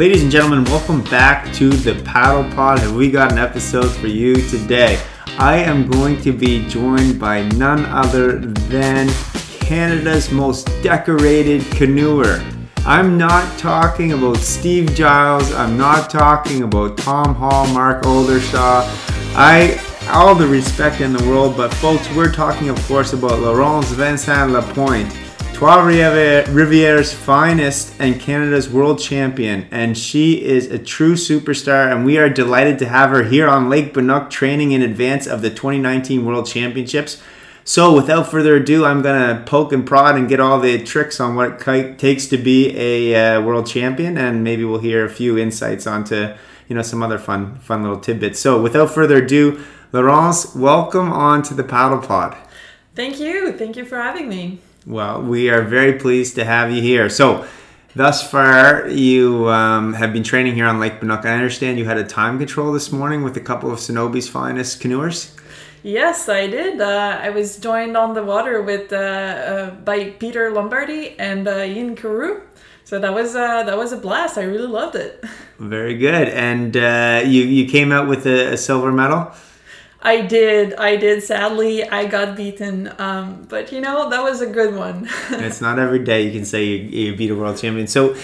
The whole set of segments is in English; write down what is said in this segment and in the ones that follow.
Ladies and gentlemen, welcome back to the Paddle Pod. Have we got an episode for you today? I am going to be joined by none other than Canada's most decorated canoeer. I'm not talking about Steve Giles. I'm not talking about Tom Hall, Mark Oldershaw. I all the respect in the world, but folks, we're talking, of course, about Laurence Vincent Lapointe. Trois Rivieres' finest and Canada's world champion, and she is a true superstar. And we are delighted to have her here on Lake Banook training in advance of the 2019 World Championships. So, without further ado, I'm gonna poke and prod and get all the tricks on what it takes to be a uh, world champion, and maybe we'll hear a few insights onto you know some other fun fun little tidbits. So, without further ado, Laurence, welcome on to the Paddle Pod. Thank you. Thank you for having me. Well, we are very pleased to have you here. So, thus far, you um, have been training here on Lake Banook. I understand you had a time control this morning with a couple of Senobe's finest canoers. Yes, I did. Uh, I was joined on the water with uh, uh, by Peter Lombardi and uh, Ian Carew. So that was uh, that was a blast. I really loved it. Very good. And uh, you you came out with a, a silver medal. I did. I did. Sadly, I got beaten. Um, but you know, that was a good one. it's not every day you can say you, you, beat a world champion. So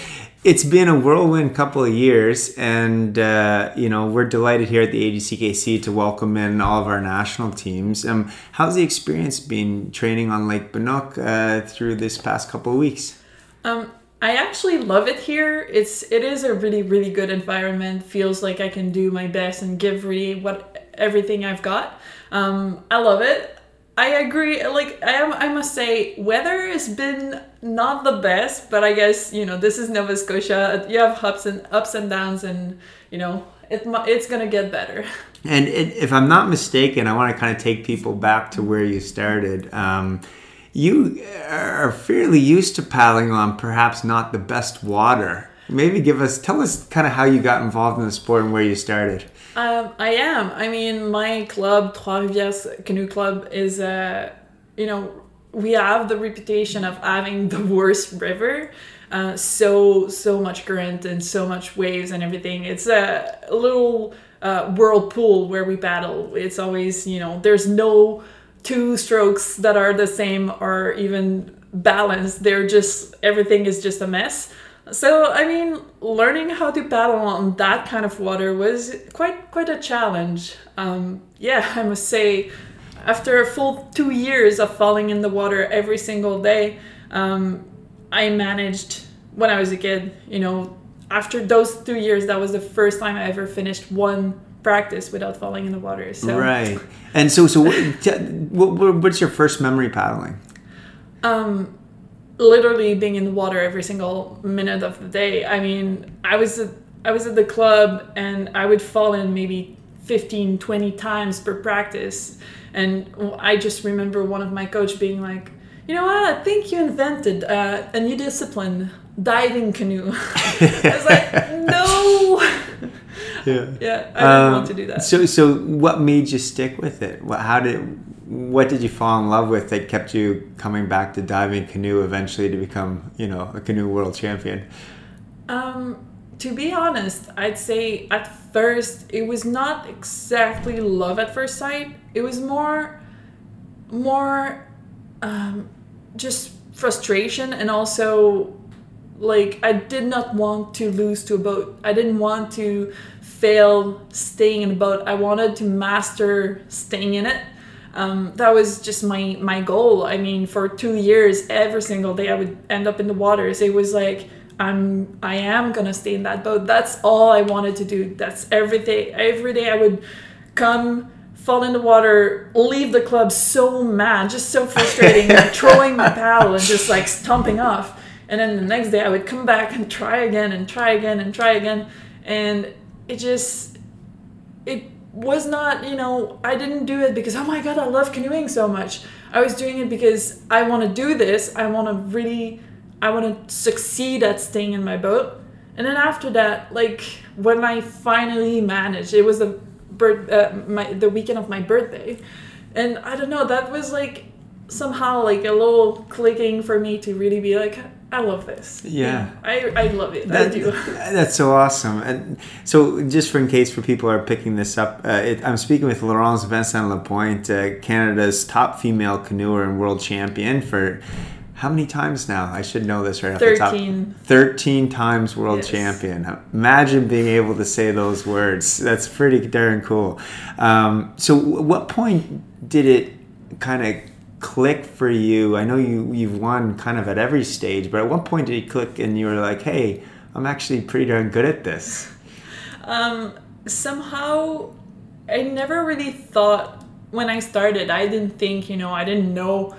it's been a whirlwind couple of years, and uh, you know we're delighted here at the ADCKC to welcome in all of our national teams. Um, how's the experience been training on Lake Banook uh, through this past couple of weeks? Um, I actually love it here. It's it is a really really good environment. Feels like I can do my best and give really what everything I've got. Um, I love it. I agree. Like I am, I must say, weather has been not the best, but I guess you know this is Nova Scotia. You have ups and ups and downs, and you know it, it's gonna get better. And it, if I'm not mistaken, I want to kind of take people back to where you started. Um, you are fairly used to paddling on perhaps not the best water. Maybe give us, tell us kind of how you got involved in the sport and where you started. Um, I am. I mean, my club, Trois Rivières Canoe Club, is, uh, you know, we have the reputation of having the worst river. Uh, so so much current and so much waves and everything. It's a, little uh, whirlpool where we battle. It's always you know there's no two strokes that are the same or even balanced. They're just everything is just a mess. So I mean, learning how to paddle on that kind of water was quite quite a challenge. Um, yeah, I must say, after a full two years of falling in the water every single day, um, I managed when I was a kid. You know, after those two years, that was the first time I ever finished one practice without falling in the water. So right, and so so what, what's your first memory paddling? Um, literally being in the water every single minute of the day. I mean, I was at, I was at the club and I would fall in maybe 15, 20 times per practice. And I just remember one of my coach being like, you know what, I think you invented uh, a new discipline, diving canoe. I was like, no. Yeah. Yeah, I didn't um, want to do that. So, so what made you stick with it? What, How did what did you fall in love with that kept you coming back to diving canoe eventually to become you know a canoe world champion? Um to be honest i'd say at first it was not exactly love at first sight. It was more more um, just frustration and also like i did not want to lose to a boat. I didn't want to fail staying in a boat. I wanted to master staying in it um, that was just my my goal. I mean, for two years, every single day I would end up in the waters. It was like I'm I am gonna stay in that boat. That's all I wanted to do. That's every day. Every day I would come, fall in the water, leave the club so mad, just so frustrating, throwing my paddle and just like stomping off. And then the next day I would come back and try again and try again and try again, and it just it was not, you know, I didn't do it because, oh my God, I love canoeing so much. I was doing it because I want to do this. I want to really, I want to succeed at staying in my boat. And then after that, like when I finally managed, it was the birth, uh, my the weekend of my birthday, and I don't know, that was like somehow like a little clicking for me to really be like, I love this. Yeah. I, I love it. That- I do. That's so awesome. And so, just for in case for people are picking this up, uh, it, I'm speaking with Laurence Vincent Lapointe, uh, Canada's top female canoeer and world champion for how many times now? I should know this right off the top. 13. 13 times world Yes. champion. Imagine being able to say those words. That's pretty darn cool. Um, so, w- what point did it kind of click for you? I know you you've won kind of at every stage, but at what point did it click and you were like, "Hey, I'm actually pretty darn good at this." Um, somehow, I never really thought when I started. I didn't think, you know, I didn't know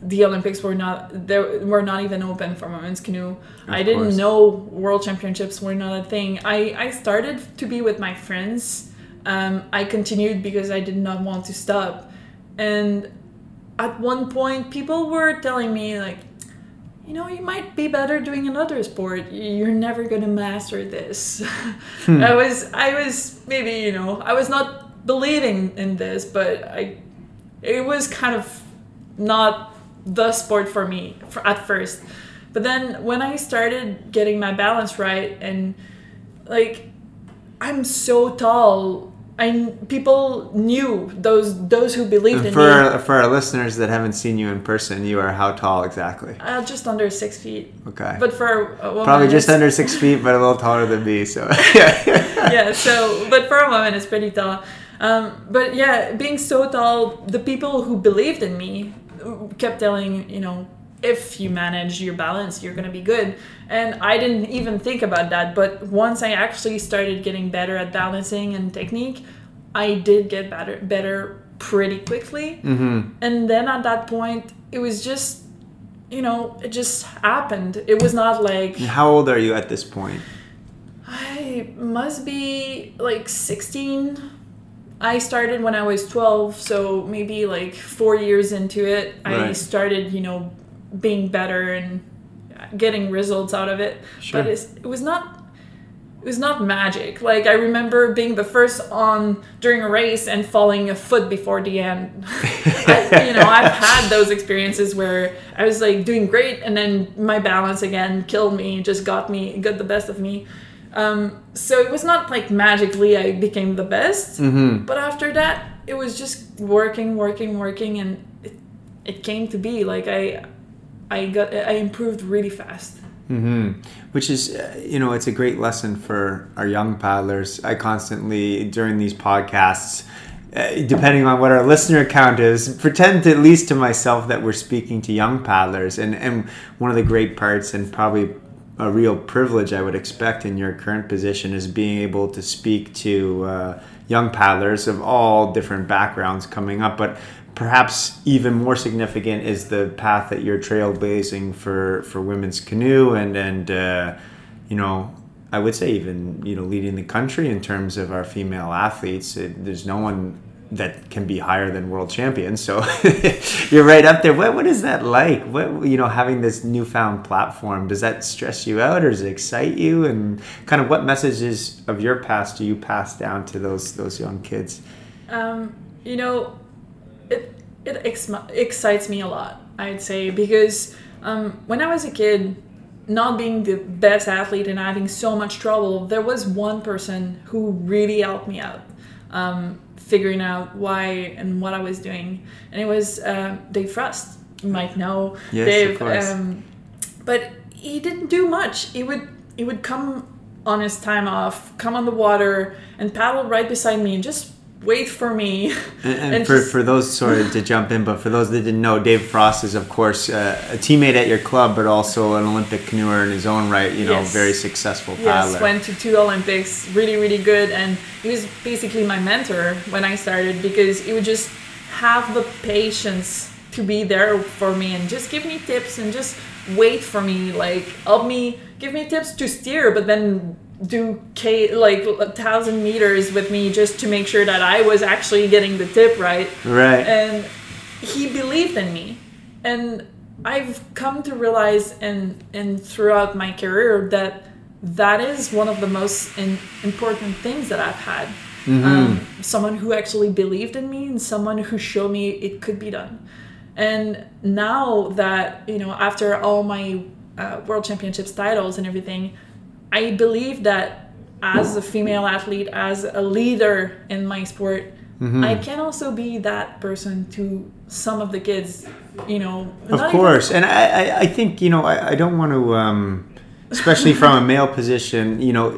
the Olympics were not there were not even open for women's canoe. I didn't course. know World Championships were not a thing. I I started to be with my friends. Um, I continued because I did not want to stop, and at one point, people were telling me like, you know, you might be better doing another sport. You're never gonna master this. Hmm. I was, I was maybe, you know, I was not believing in this, but I, it was kind of not the sport for me for, at first. But then when I started getting my balance right and like, I'm so tall. I people knew those those who believed And in for me. our, for our listeners that haven't seen you in person, you are how tall exactly? Uh, just under six feet. Okay. But for a woman, Probably just under six feet, but a little taller than me. So yeah. yeah. So, but for a woman, it's pretty tall. Um, but yeah, being so tall, the people who believed in me kept telling you know if you manage your balance, you're gonna be good. And I didn't even think about that. But once I actually started getting better at balancing and technique, I did get better better pretty quickly. hmm And then at that point, it was just you know it just happened. It was not like How old are you at this point? I must be like 16. I started when I was 12, so maybe like four years into it, I started, you know, being better and getting results out of it. Sure. But it's, it was not. It was not magic. Like I remember being the first on during a race and falling a foot before the end. I, you know, I've had those experiences where I was like doing great, and then my balance again killed me, just got me, got the best of me. Um, so it was not like magically I became the best, Mm-hmm. but after that, it was just working, working, working, and it, it came to be like I, I got, I improved really fast. hmm Which is, uh, you know, it's a great lesson for our young paddlers. I constantly, during these podcasts, uh, depending on what our listener count is, pretend at least to myself that we're speaking to young paddlers. And, and one of the great parts, and probably a real privilege I would expect in your current position, is being able to speak to uh, young paddlers of all different backgrounds coming up. But perhaps even more significant is the path that you're trailblazing for for women's canoe and and uh, you know I would say even you know leading the country in terms of our female athletes. It, there's no one that can be higher than world champions. So you're right up there. What what is that like? What you know having this newfound platform does that stress you out or does it excite you? And kind of what messages of your past do you pass down to those those young kids? Um, you know, it it ex- excites me a lot. I'd say because um, when I was a kid, not being the best athlete and having so much trouble, there was one person who really helped me out, um, figuring out why and what I was doing, and it was uh, Dave Frost. You might know Yes, of course. um, but he didn't do much. He would he would come on his time off, come on the water, and paddle right beside me and just wait for me. And, and And for, just- for those, sorry to jump in, but for those that didn't know, Dave Frost is, of course, uh, a teammate at your club, but also an Olympic canoeer in his own right, you know, Yes. very successful Yes, paddler. went to two Olympics, really, really good, and he was basically my mentor when I started because he would just have the patience to be there for me and just give me tips and just wait for me, like help me, give me tips to steer, but then do K like a thousand meters with me just to make sure that I was actually getting the tip right. Right. and he believed in me. And i've come to realize and and throughout my career that that is one of the most in, important things that i've had. Um, someone who actually believed in me and someone who showed me it could be done. And now that you know after all my uh, world championships titles and everything, I believe that as a female athlete, as a leader in my sport, Mm-hmm. I can also be that person to some of the kids. You know, Of not even- course, and I, I, I think you know I, I don't want to, um, especially from a male position, you know,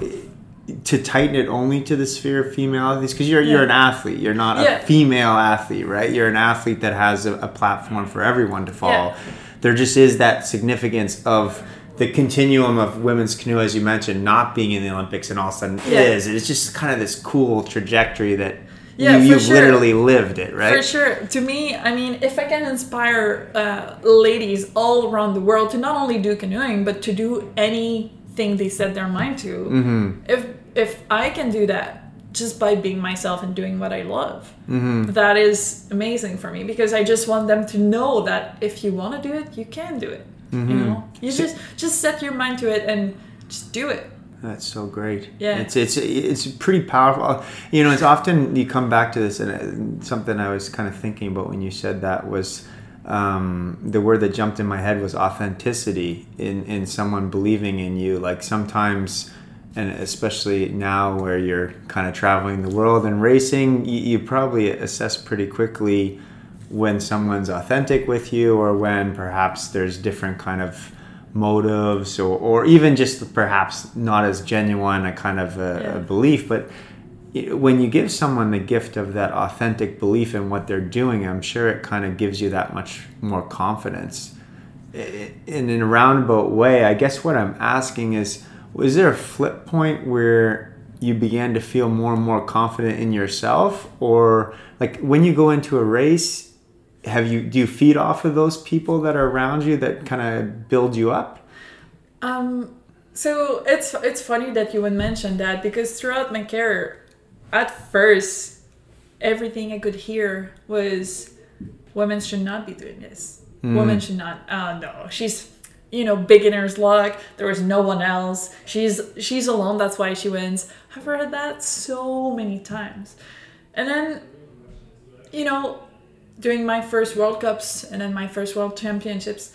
to tighten it only to the sphere of female athletes because you're you're an athlete. You're not Yeah. a female athlete, right? You're an athlete that has a, a platform for everyone to follow. Yeah. There just is that significance of the continuum of women's canoe, as you mentioned, not being in the Olympics and all of a sudden Yeah. is. It's just kind of this cool trajectory that Yeah, you, you've sure. literally lived it, right? For sure. To me, I mean, if I can inspire uh, ladies all around the world to not only do canoeing, but to do anything they set their mind to, Mm-hmm. if if I can do that just by being myself and doing what I love, Mm-hmm. that is amazing for me because I just want them to know that if you want to do it, you can do it. Mm-hmm. You know, you just just set your mind to it and just do it. That's so great. Yeah. it's it's it's pretty powerful. You know, it's often you come back to this, and uh, something I was kind of thinking about when you said that was um, the word that jumped in my head was authenticity in in someone believing in you. Like sometimes, and especially now where you're kind of traveling the world and racing, you, you probably assess pretty quickly when someone's authentic with you or when perhaps there's different kind of motives or, or even just perhaps not as genuine a kind of a, Yeah. a belief but when you give someone the gift of that authentic belief in what they're doing i'm sure it kind of gives you that much more confidence in, in a roundabout way i guess what i'm asking is was there a flip point where you began to feel more and more confident in yourself or like when you go into a race have you do you feed off of those people that are around you that kind of build you up Um, so it's it's funny that you would mention that because throughout my career, at first, everything I could hear was, women should not be doing this. Women should not. Oh no, she's, you know, beginner's luck. There was no one else. She's she's alone. That's why she wins. I've heard that so many times, and then, you know, during my first World Cups and then my first World Championships,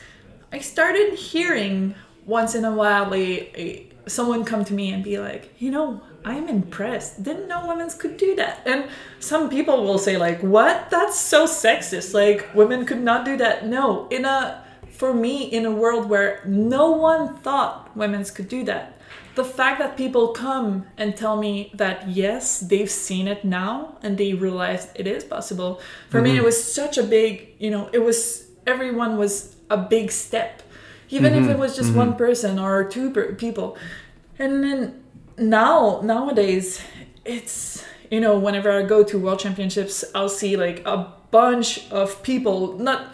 I started hearing once in a while a, a someone come to me and be like, you know, I'm impressed. Didn't know women could do that. And some people will say like, what? That's so sexist. Like women could not do that. No, in a for me in a world where no one thought women could do that. The fact that people come and tell me that yes, they've seen it now and they realized it is possible. For me, it mm-hmm. was such a big, you know, it was everyone was a big step, even if it mm-hmm. was just mm-hmm. one person or two per- people. And then now, nowadays, it's, you know, whenever I go to world championships, I'll see like a bunch of people, not,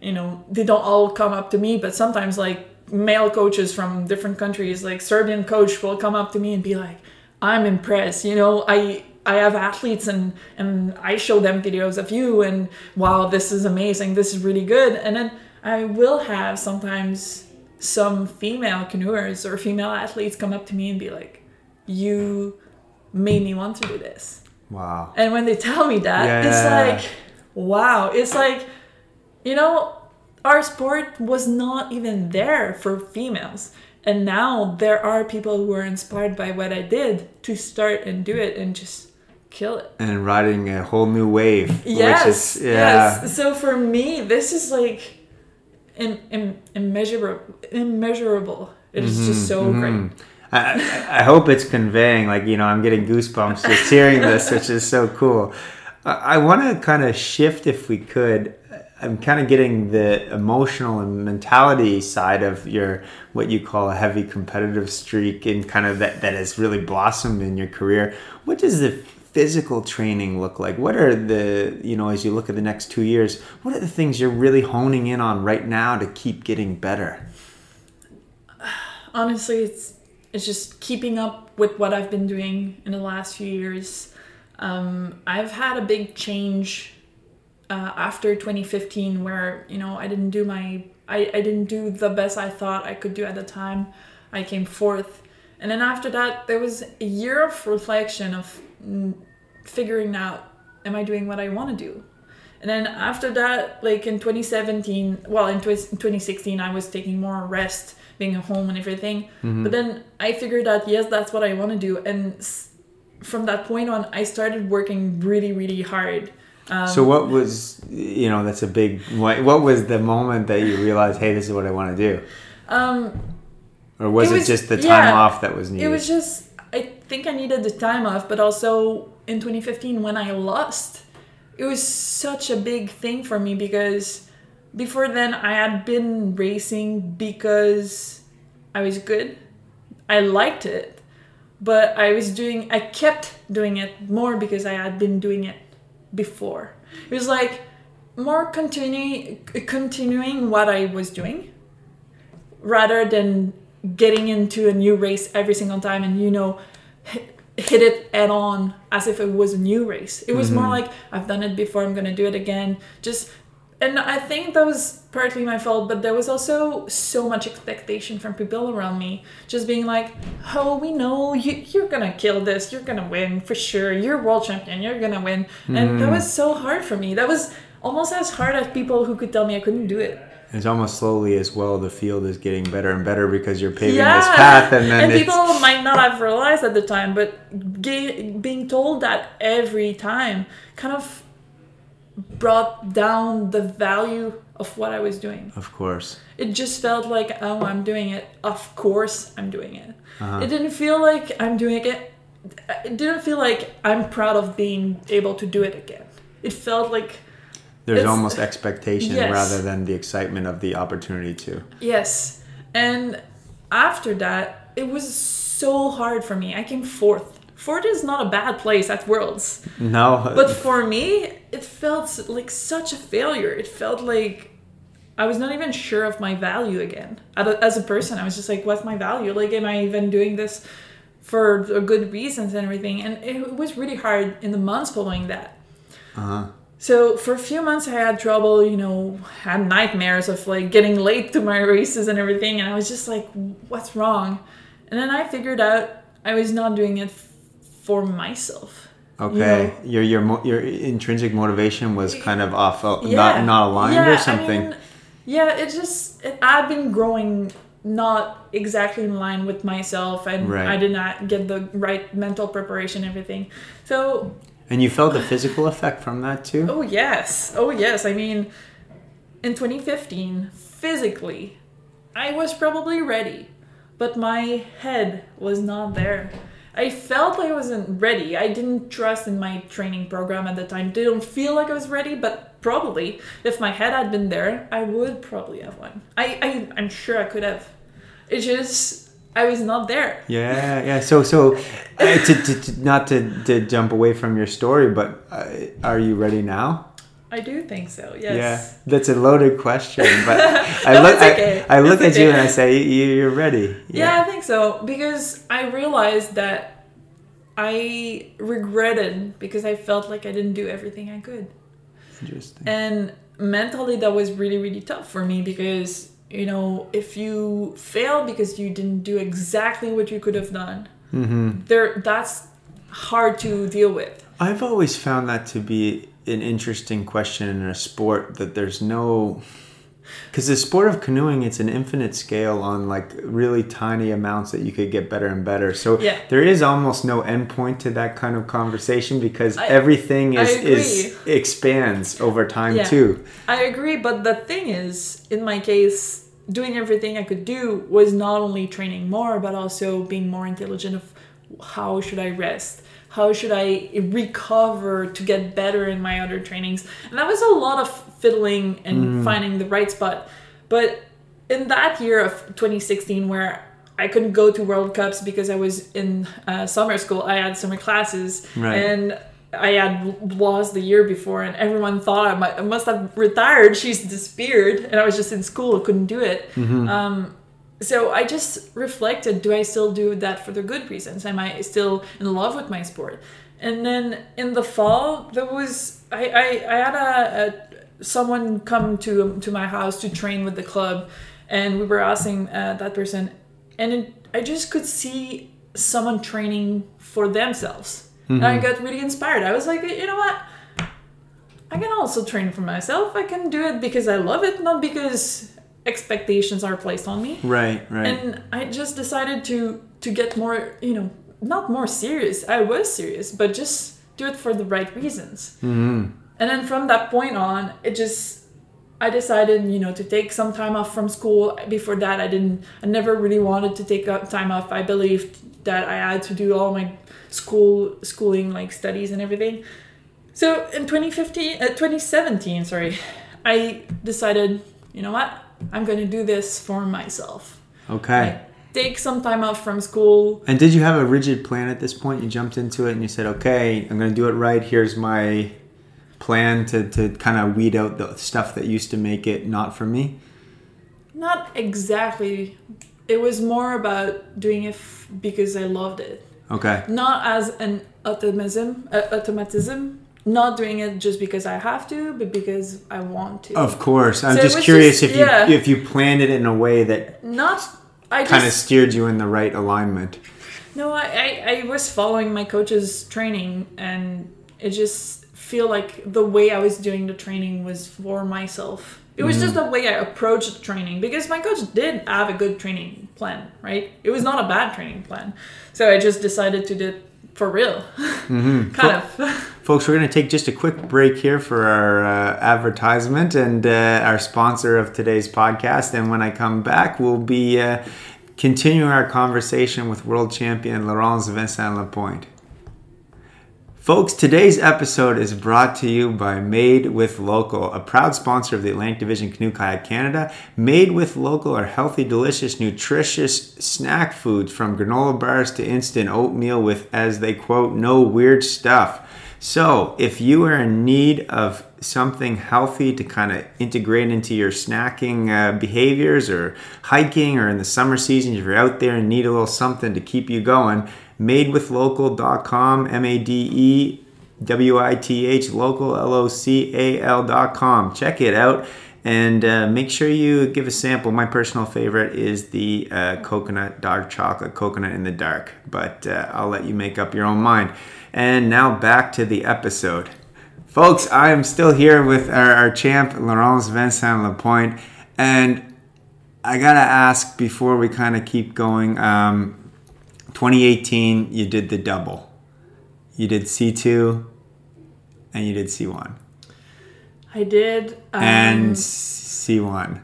you know, they don't all come up to me, but sometimes like male coaches from different countries, like Serbian coach will come up to me and be like, I'm impressed, you know, I, I have athletes and and I show them videos of you and wow this is amazing this is really good. And then I will have sometimes some female canoers or female athletes come up to me and be like you made me want to do this. Wow. And when they tell me that it's like wow it's like you know our sport was not even there for females. And now there are people who are inspired by what I did to start and do it and just kill it. And riding a whole new wave yes which is yeah. yes. So for me this is like im- im- immeasurable immeasurable. It is just so Mm-hmm. great. I, I- I hope it's conveying like you know i'm getting goosebumps just hearing this which is so cool. I, I want to kind of shift if we could i'm kind of getting the emotional and mentality side of your what you call a heavy competitive streak and kind of that that has really blossomed in your career. What does the physical training look like? What are the you know as you look at the next two years what are the things you're really honing in on right now to keep getting better? Honestly it's it's just keeping up with what i've been doing in the last few years. Um, i've had a big change uh, after 2015 where you know i didn't do my I, I didn't do the best i thought i could do at the time i came fourth and then after that there was a year of reflection of mm, figuring out am i doing what i want to do and then after that, like in 2017, well, in twi- 2016, I was taking more rest being at home and everything. Mm-hmm. But then I figured out, yes, that's what I want to do. And s- from that point on, I started working really, really hard. Um, So what was you know that's a big what, what was the moment that you realized hey this is what I want to do um, or was It it, just the time yeah, off that was needed? It was just, I think I needed the time off, but also in 2015 when I lost, it was such a big thing for me because before then I had been racing because I was good. I liked it, but I was doing, I kept doing it more because I had been doing it before. It was like more continuing, continuing what I was doing rather than getting into a new race every single time and you know hit, it head on as if it was a new race. It was more mm-hmm. like i've done it before i'm gonna do it again. Just and i think that was partly my fault but there was also so much expectation from people around me just being like oh we know you, you're gonna kill this you're gonna win for sure you're world champion you're gonna win. And that hmm. was so hard for me. That was almost as hard as people who could tell me i couldn't do it. It's almost slowly as well. The field is getting better and better because you're paving this path, and then it's, people might not have realized at the time, but being told that every time kind of brought down the value of what I was doing. of course. It just felt like, oh, I'm doing it. Of course, I'm doing it. Uh-huh. It didn't feel like I'm doing it. It didn't feel like I'm proud of being able to do it again. It felt like There's almost expectation Yes. rather than the excitement of the opportunity to. Yes. And after that, it was so hard for me. I came fourth. Fourth is not a bad place at Worlds. No, But for me, it felt like such a failure. It felt like I was not even sure of my value again. As a- person, I was just like, what's my value? Like, am I even doing this for good reasons and everything? And it was really hard in the months following that. uh-huh. So for a few months I had trouble, you know, had nightmares of like getting late to my races and everything and I was just like what's wrong? And then I figured out I was not doing it for myself. okay. Your your mo- your intrinsic motivation was kind of off, uh, Yeah. not not aligned Yeah, or something. I mean, yeah, it just it, I've been growing not exactly in line with myself and Right. I did not get the right mental preparation everything. So and you felt the physical effect from that too. Oh yes. Oh yes. I mean, in 2015, physically, I was probably ready, but my head was not there. I felt like I wasn't ready. I didn't trust in my training program at the time. Didn't feel like I was ready, but probably if my head had been there, I would probably have won. I, I I'm sure I could have. It's just I was not there. Yeah, yeah. So, so uh, to, to, to not to, to jump away from your story, but uh, are you ready now? I do think so. Yes. Yeah, that's a loaded question, but I No, look, okay. I, I look It's at you and I say "You- you're ready. Yeah. I think so because I realized that I regretted because I felt like I didn't do everything I could. Interesting. And mentally that was really really tough for me because you know, if you fail because you didn't do exactly what you could have done, hmm there that's hard to deal with. I've always found that to be an interesting question in a sport that there's no because the sport of canoeing it's an infinite scale on like really tiny amounts that you could get better and better so Yeah. there is almost no endpoint to that kind of conversation because I- everything is, is expands over time Yeah. too I agree, but the thing is, in my case, doing everything I could do was not only training more, but also being more intelligent of how should I rest, how should I recover to get better in my other trainings, and that was a lot of fiddling and finding the right spot. But in that year of 2016, where I couldn't go to World Cups because I was in uh, summer school. I had summer classes, Right. and I had lost the year before, and everyone thought I, might, I must have retired. She's disappeared, and I was just in school, couldn't do it. Um, so I just reflected: Do I still do that for the good reasons? Am I still in love with my sport? And then in the fall, there was I I, I had a, a someone come to to my house to train with the club, and we were asking uh, that person, and it, I just could see someone training for themselves. And I got really inspired. I was like, you know what? I can also train for myself. I can do it because I love it, not because expectations are placed on me. Right, right. And I just decided to to get more, you know, not more serious. I was serious, but just do it for the right reasons. hmm And then from that point on, it just I decided, you know, to take some time off from school. Before that, I didn't. I never really wanted to take up time off. I believed that I had to do all my school schooling, like studies and everything. So in 2015, uh, 2017, sorry, I decided, you know what, I'm gonna do this for myself. Okay. Like, take some time off from school. And did you have a rigid plan at this point? You jumped into it and you said, okay, I'm going to do it right. Here's my plan to, to kind of weed out the stuff that used to make it not for me. Not exactly. It was more about doing it f- because I loved it. Okay. not as an automatism, uh, automatism, not doing it just because I have to, but because I want to. Of course. I'm So just curious just- if you yeah. if you planned it in a way that Not, I kind of steered you in the right alignment. no, I, I I was following my coach's training, and it just feel like the way I was doing the training was for myself. It was just mm. the way I approached the training because my coach did have a good training plan, right? It was not a bad training plan, so I just decided to do for real, kind of. Folks, we're going to take just a quick break here for our uh, advertisement and uh, our sponsor of today's podcast. And when I come back, we'll be uh, continuing our conversation with world champion Laurence Vincent Lapointe. Folks, today's episode is brought to you by Made with Local, a proud sponsor of the Atlantic Division Canoe Kayak Canada. Made with Local are healthy, delicious, nutritious snack foods from granola bars to instant oatmeal with, as they quote, no weird stuff. So, if you are in need of something healthy to kind of integrate into your snacking uh, behaviors or hiking or in the summer season, if you're out there and need a little something to keep you going, madewithlocal.com, M A D E W I T H, local, L O C A L.com. Check it out and uh, make sure you give a sample. My personal favorite is the uh, coconut dark chocolate, coconut in the dark, but uh, I'll let you make up your own mind. And now back to the episode. Folks, I am still here with our, our champ, Laurence Vincent Lapointe, and I gotta ask before we kind of keep going. Um, 2018, you did the double. You did C2 and you did C1. I did. Um, and C1.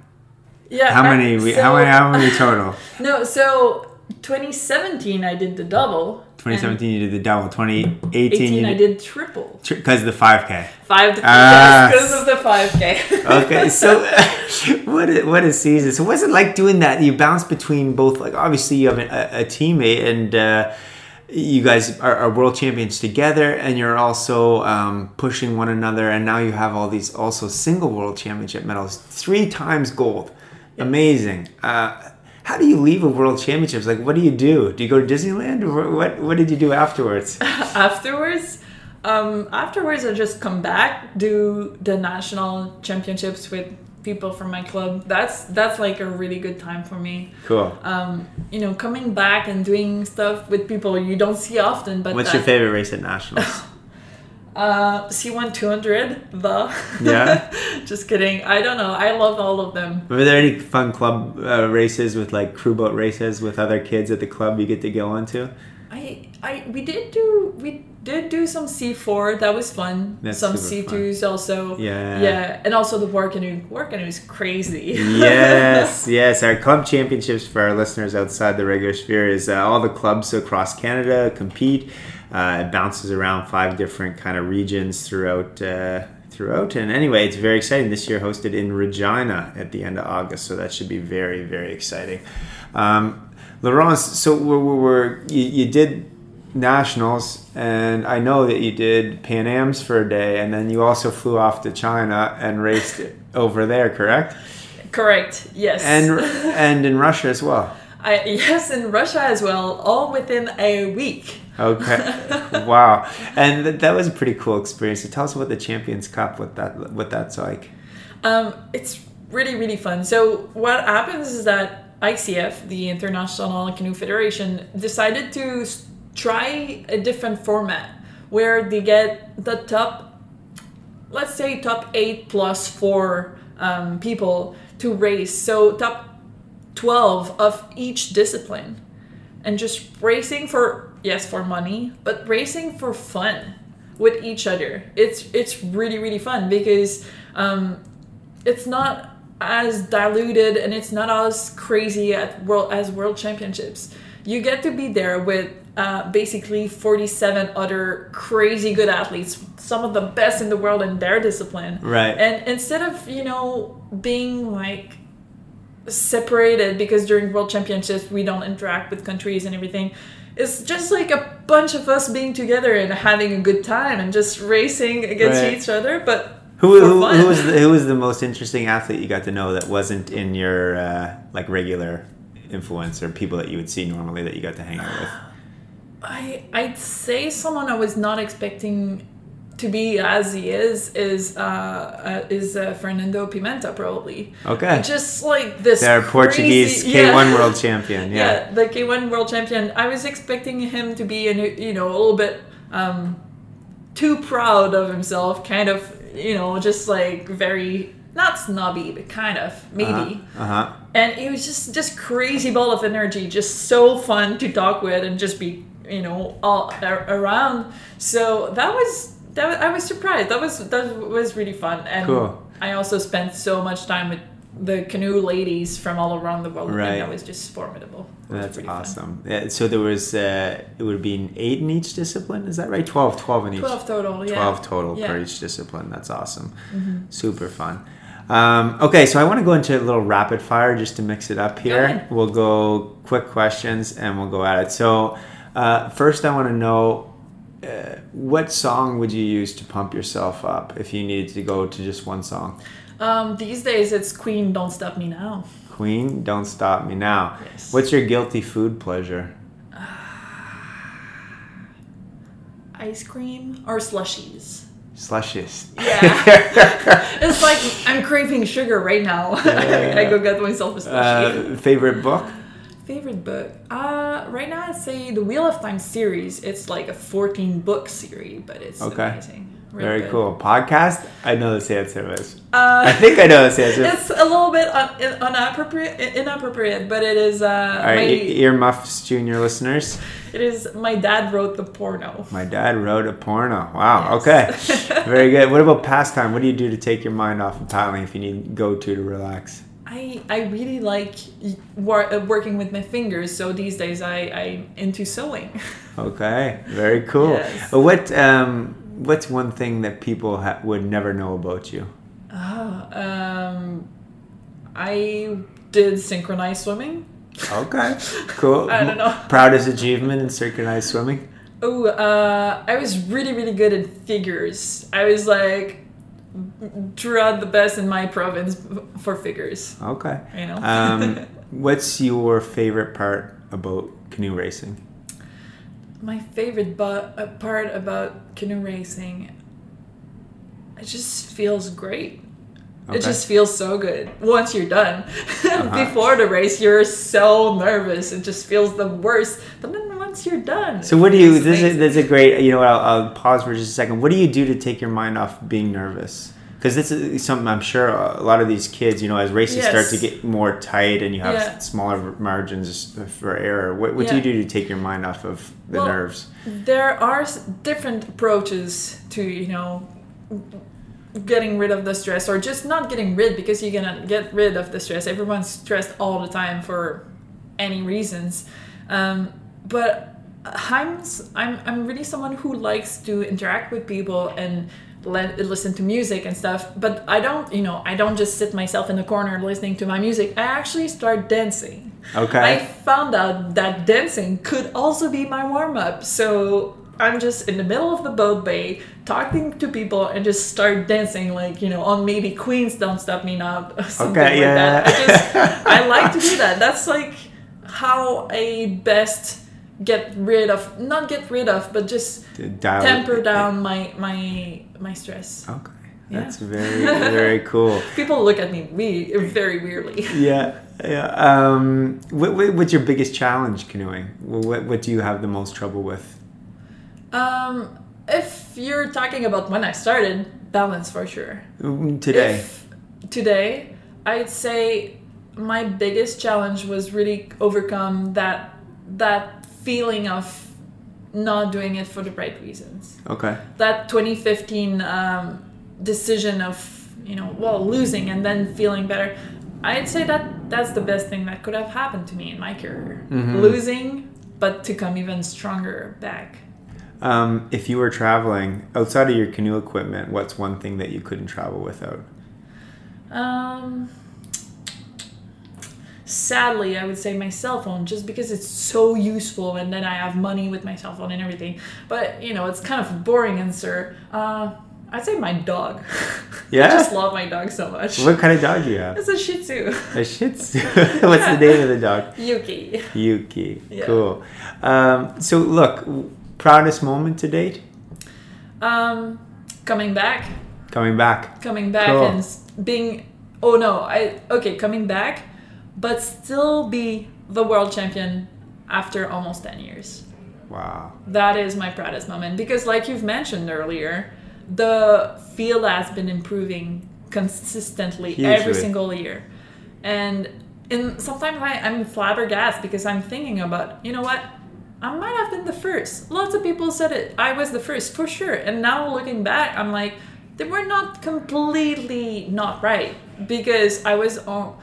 yeah, How many? we, so- how many? How many total? No, so 2017 I did the double. 2017 you did the double. 2018 18 you I did triple. because of the 5K. Five to Ah. yes, because of the 5K. Okay, so what a, what a season! So what's it like doing that? You bounce between both. Like obviously you have a, a teammate and. Uh, you guys are, are world champions together and you're also um, pushing one another and now you have all these also single world championship medals three times gold amazing uh, how do you leave a world championships like what do you do do you go to disneyland or what what did you do afterwards afterwards, um, afterwards I just come back, do the national championships with people from my club. That's that's like a really good time for me. cool Um, you know, coming back and doing stuff with people you don't see often. But what's that, your favorite race at nationals Uh, C1 200, the. Yeah? just kidding. I don't know. I love all of them. were there any fun club uh, races with like crew boat races with other kids at the club you get to go into I I we did do we did do some C four that was fun. That's some C twos also. Yeah. Yeah, and also the war canoe. War canoe is crazy. yes, yes. Our club championships for our listeners outside the regular sphere is uh, all the clubs across Canada compete. Uh, it bounces around five different kind of regions throughout. Uh, throughout and anyway it's very exciting this year hosted in regina at the end of august so that should be very very exciting um, laurence so we're, we're, you, you did nationals and i know that you did pan ams for a day and then you also flew off to china and raced over there correct Correct. Yes. and and in Russia as well. I, yes, in Russia as well, all within a week. Okay, wow, and th- that was a pretty cool experience. So tell us about the Champions Cup, what that what that's like. Um, it's really really fun. So what happens is that ICF, the International Canoe Federation, decided to s- try a different format where they get the top, let's say top eight plus four um, people to race. So top 12 of each discipline. And just racing for, yes, for money, but racing for fun with each other. It's, it's really, really fun because um, it's not as diluted and it's not as crazy at world as world championships. You get to be there with uh, basically 47 other crazy good athletes, some of the best in the world in their discipline. Right. And instead of, you know, being like separated because during world championships we don't interact with countries and everything, it's just like a bunch of us being together and having a good time and just racing against Right. each other. But Who, who, who was the, who was the most interesting athlete you got to know that wasn't in your uh, like regular influence or people that you would see normally that you got to hang out with? I I'd say someone I was not expecting to be as he is is uh, uh is uh, Fernando Pimenta probably. Okay. Just like this. They're Portuguese crazy- K1 yeah. world champion. Yeah. Yeah, the K1 world champion. I was expecting him to be, a, you know, a little bit um, too proud of himself, kind of, you know, just like very not snobby, but kind of maybe. Uh huh. And it was just just crazy ball of energy, just so fun to talk with and just be, you know, all around. So that was that was, I was surprised. That was that was really fun. And Cool. I also spent so much time with the canoe ladies from all around the world, Right. and that was just formidable. Was That's awesome. Yeah, so there was uh, it would be eight in each discipline. Is that right? 12, 12 in each. 12 total, yeah. 12 total Yeah. per each discipline. That's awesome. Super fun. Um, okay, so I want to go into a little rapid fire just to mix it up here. ahead. We'll go quick questions and we'll go at it. So, uh, first, I want to know uh, what song would you use to pump yourself up if you needed to go to just one song? Um, these days it's Queen Don't Stop Me Now. Queen, Don't Stop Me Now. Yes. What's your guilty food pleasure? Ice cream or slushies. Slushies. Yeah. it's like I'm craving sugar right now. I go get myself a slushie. Uh, favorite book? Favorite book? Uh, right now I'd say the Wheel of Time series. It's like a 14 book series, but it's Okay. amazing. Really Very good. cool. Podcast? I know this answer is. Uh, I think I know this answer. it's a little bit un- inappropriate, inappropriate, but it is. Uh, All right, my, e- earmuffs, junior listeners. it is. My dad wrote the porno. My dad wrote a porno. Wow. Yes. Okay. Very good. What about pastime? What do you do to take your mind off of paddling if you need go to to relax? I, I really like wor- uh, working with my fingers, so these days I, I'm into sewing. Okay. Very cool. Yes. Uh, What um what's one thing that people ha- would never know about you? Ah, um, I did synchronized swimming. Okay. Cool. I don't know. Proudest achievement in synchronized swimming? Oh, uh, I was really, really good at figures. I was like throughout the best in my province for figures. Okay. You know. Um, what's your favorite part about canoe racing? my favorite bu- uh, part about canoe racing. It just feels great. Okay. It just feels so good once you're done. Uh-huh. Before the race, you're so nervous. It just feels the worst. But then once you're done, So what do you? This is amazing. that's a great. You know, I'll, I'll pause for just a second. What do you do to take your mind off being nervous? Because this is something I'm sure a lot of these kids, you know, as races start to get more tight and you have Yeah. smaller margins for error. What, what do you do to take your mind off of the Well, nerves? there are different approaches to you know getting rid of the stress or just not getting rid because you're gonna get rid of the stress everyone's stressed all the time for any reasons um, but I'm, I'm i'm really someone who likes to interact with people and let, listen to music and stuff but i don't you know i don't just sit myself in the corner listening to my music i actually start dancing Okay. I found out that dancing could also be my warm up. So I'm just in the middle of the boat bay talking to people and just start dancing like, you know, on maybe Queens Don't Stop Me Now something Okay, like yeah. that. I just I like to do that. That's like how I best get rid of not get rid of, but just dial temper down my my my stress. Okay. Yeah. That's very very cool. People look at me we very weirdly. Yeah. Yeah. Um, what, what, what's your biggest challenge canoeing? What, what do you have the most trouble with? Um, if you're talking about when I started, balance for sure. Mm, Today. If, today, I'd say my biggest challenge was really overcome that that feeling of not doing it for the right reasons. Okay. That 2015 um, decision of you know well losing and then feeling better. I'd say that that's the best thing that could have happened to me in my career. Mhm. Losing, but to come even stronger back. Um, if you were traveling outside of your canoe equipment, what's one thing that you couldn't travel without? Um, sadly, I would say my cell phone, just because it's so useful, and then I have money with my cell phone and everything. But you know, it's kind of a boring answer. Uh, I'd say my dog. Yeah? I just love my dog so much. What kind of dog do you have? It's a Shih Tzu. A Shih Tzu. What's the name of the dog? Yuki. Yuki. Yeah. Cool. Um, so look, proudest moment to date? Um, coming back, Coming back. coming back, Cool. and being. Oh no! I okay, coming back, but still be the world champion after almost ten years. Wow. That is my proudest moment because, like you've mentioned earlier, the field has been improving consistently every single year, and in sometimes I, I'm flabbergasted because I'm thinking about you know what I might have been the first. Lots of people said it. I was the first for sure, and now looking back, I'm like they were not completely not right because I was on.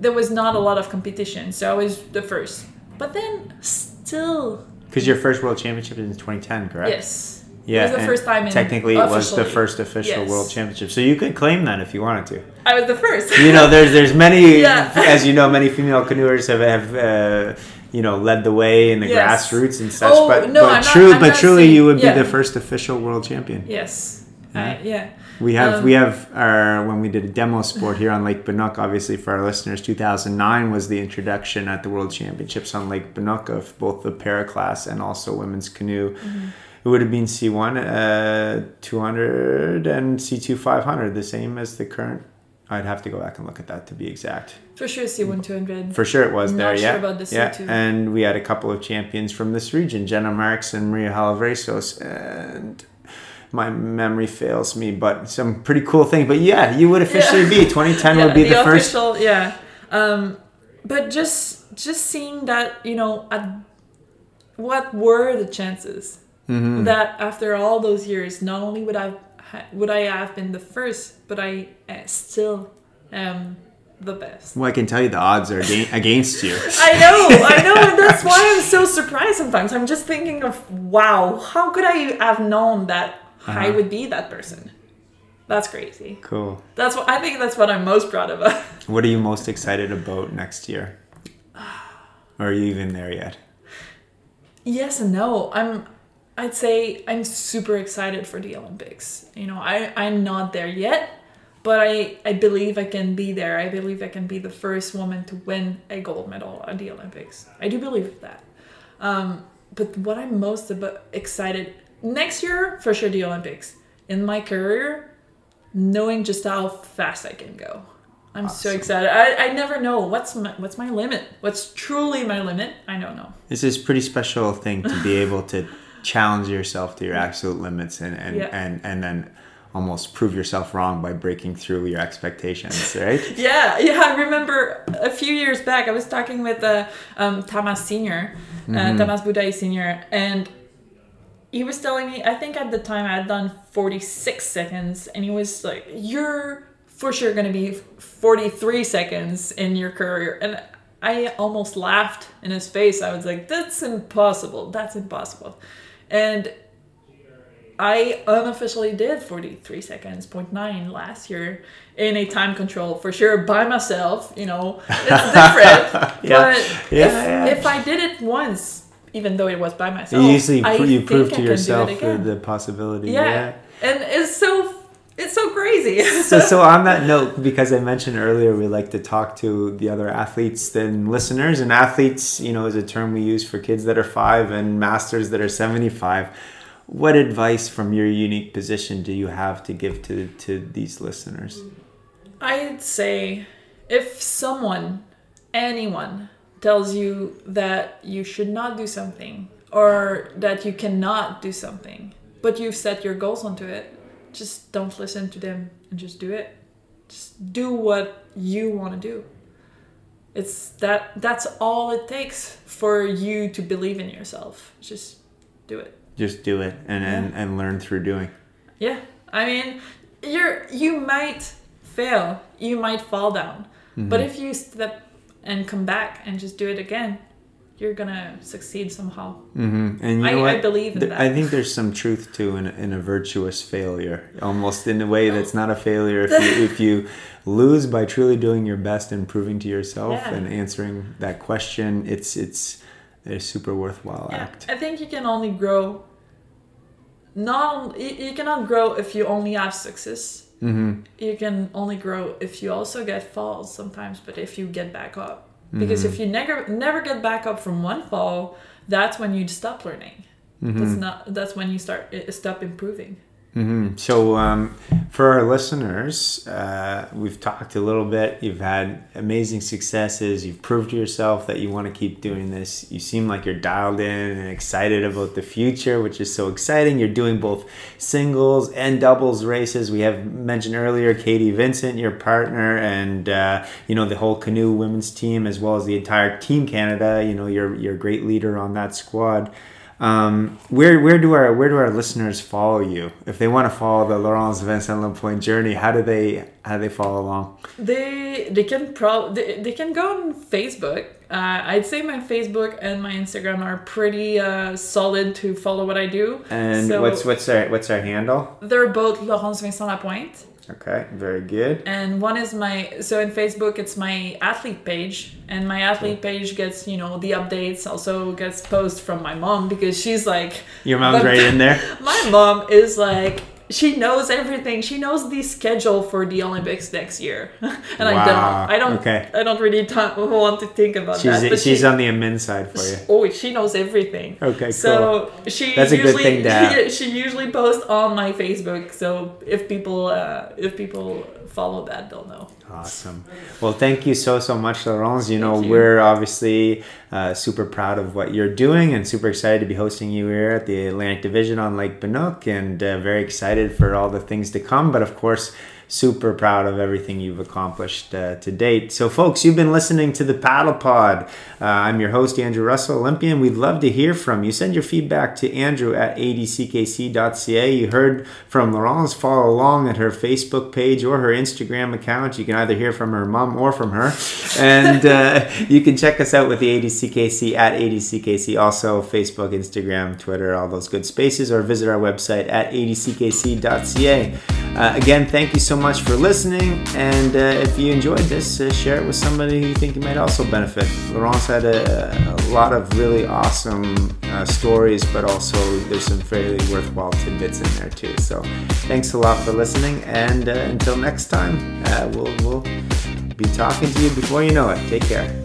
There was not a lot of competition, so I was the first. But then still Because your first world championship is in 2010, correct? Yes. Yeah. It was the first time in Technically, it was the first official Yes. world championship. So you could claim that if you wanted to. I was the first. You know, there's there's many, Yeah. as you know, many female canoers have have. Uh, you know, led the way in the Yes. grassroots and such, Oh, but no, but not- true, but truly, saying- you would yeah. be the first official world champion. yes. Yeah. I, yeah. We have Um, we have our when we did a demo sport here on Lake Banook. Obviously, for our listeners, 2009 was the introduction at the World Championships on Lake Banook of both the para class and also women's canoe. Mm-hmm. It would have been C1, uh, 200, and C2 500, the same as the current. I'd have to go back and look at that to be exact. For sure, C1 200. For sure, it was Not there. sure yeah, about the yeah. C2. And we had a couple of champions from this region, Jenna Marks and Maria Halavresos, and my memory fails me, but some pretty cool thing. But yeah, you would officially Yeah. be 2010 yeah, would be the, first. official, yeah. Um, but just just seeing that, you know, at, what were the chances Mm-hmm. that after all those years, not only would I would I have been the first, but I uh, still am the best. Well, I can tell you the odds are against you. I know, I know, and that's why I'm so surprised sometimes. I'm just thinking of, wow, how could I have known that I Uh-huh. would be that person? That's crazy. Cool. That's what I think. That's what I'm most proud of. What are you most excited about next year? Or are you even there yet? yes and no. I'm. I'd say I'm super excited for the Olympics. You know, I I'm not there yet, but I I believe I can be there. I believe I can be the first woman to win a gold medal at the Olympics. I do believe that. Um, but what I'm most about excited next year for sure the Olympics. In my career, knowing just how fast I can go. I'm so excited. I, I never know what's my what's my limit. What's truly my limit? I don't know. This is pretty special thing to be able to challenge yourself to your absolute limits and and, Yeah. and, and then almost prove yourself wrong by breaking through your expectations, right? Yeah, yeah. I remember a few years back, I was talking with uh, um, Tamas Senior, uh, Tamas Buday Senior, and he was telling me. I think at the time I had done forty six seconds, and he was like, "You're for sure gonna be forty three seconds in your career," and I almost laughed in his face. I was like, "That's impossible. That's impossible," and I unofficially did 43 seconds, 0.9 last year in a time control for sure by myself. You know, it's different. Yeah. But Yeah, if, yeah. if I did it once, even though it was by myself, you usually I you prove to yourself it the, again. the possibility. yeah. yeah. and it's so it's so crazy. so, so on that note, because I mentioned earlier, we like to talk to the other athletes than listeners, and athletes, you know, is a term we use for kids that are five and masters that are seventy-five. What advice from your unique position do you have to give to to these listeners? I'd say if someone, anyone, tells you that you should not do something or that you cannot do something, but you've set your goals onto it, just don't listen to them and just do it. just do what you want to do. It's that that's all it takes for you to believe in yourself. Just do it. Just do it and, and, and learn through doing. Yeah. I mean, you're you might fail. You might fall down. Mm-hmm. But if you step and come back and just do it again, you're gonna succeed somehow. Mm-hmm. And you I- know I what? believe in Th- that. I think there's some truth to in a, in a virtuous failure, almost in a way that's not a failure if you, if you lose by truly doing your best and proving to yourself Yeah. and answering that question. It's it's a super worthwhile Yeah, act. I think you can only grow. Not you, you cannot grow if you only have success. Mm-hmm. You can only grow if you also get falls sometimes, but if you get back up. Because Mm-hmm. if you never never get back up from one fall, that's when you stop learning. Mm-hmm. That's not. That's when you start stop improving. Hmm So, um, for our listeners, uh, we've talked a little bit. You've had amazing successes. You've proved to yourself that you want to keep doing this. You seem like you're dialed in and excited about the future, which is so exciting. You're doing both singles and doubles races. We have mentioned earlier Katie Vincent, your partner, and uh, you know the whole canoe women's team, as well as the entire Team Canada. You know, you're you're a great leader on that squad. Um, where where do our where do our listeners follow you if they want to follow the Laurence Vincent Lapointe journey? How do they how do they follow along? They they can pro they, they can go on Facebook. Uh, I'd say my Facebook and my Instagram are pretty uh, solid to follow what I do. And So- what's what's our what's our handle? They're both Laurence Vincent Lapointe. Okay, very good. and one is my so in facebook it's my athlete page and my athlete page gets you know the updates also gets post from my mom because she's like Your mom's right in there. my mom is like she knows everything she knows the schedule for the olympics next year and i don't i don't okay. i don't really want to think about She's that but she's she, on the admin side for you. Oh, she knows everything. Okay, So she That's a good usually thing to have. she usually posts on my Facebook. So if people uh, if people follow that, they'll know. Awesome. Well, thank you so so much, Laurence. You know, you. we're obviously uh, super proud of what you're doing and super excited to be hosting you here at the Atlantic Division on Lake Banook, and uh, very excited for all the things to come. But of course. Super proud of everything you've accomplished uh, to date. So, folks, you've been listening to the Paddle Pod. Uh, I'm your host, Andrew Russell, Olympian. We'd love to hear from you. Send your feedback to Andrew at adckc.ca. You heard from Laurence. Follow along at her Facebook page or her Instagram account. You can either hear from her mom or from her. And uh, you can check us out with the ADCKC at ADCKC, also Facebook, Instagram, Twitter, all those good spaces, or visit our website at adckc.ca. Uh, again, thank you so much for listening. And uh, if you enjoyed this, uh, share it with somebody who you think you might also benefit. Laurence had a, a lot of really awesome uh, stories, but also there's some fairly worthwhile tidbits in there too. So thanks a lot for listening. And uh, until next time, uh, we'll, we'll be talking to you before you know it. Take care.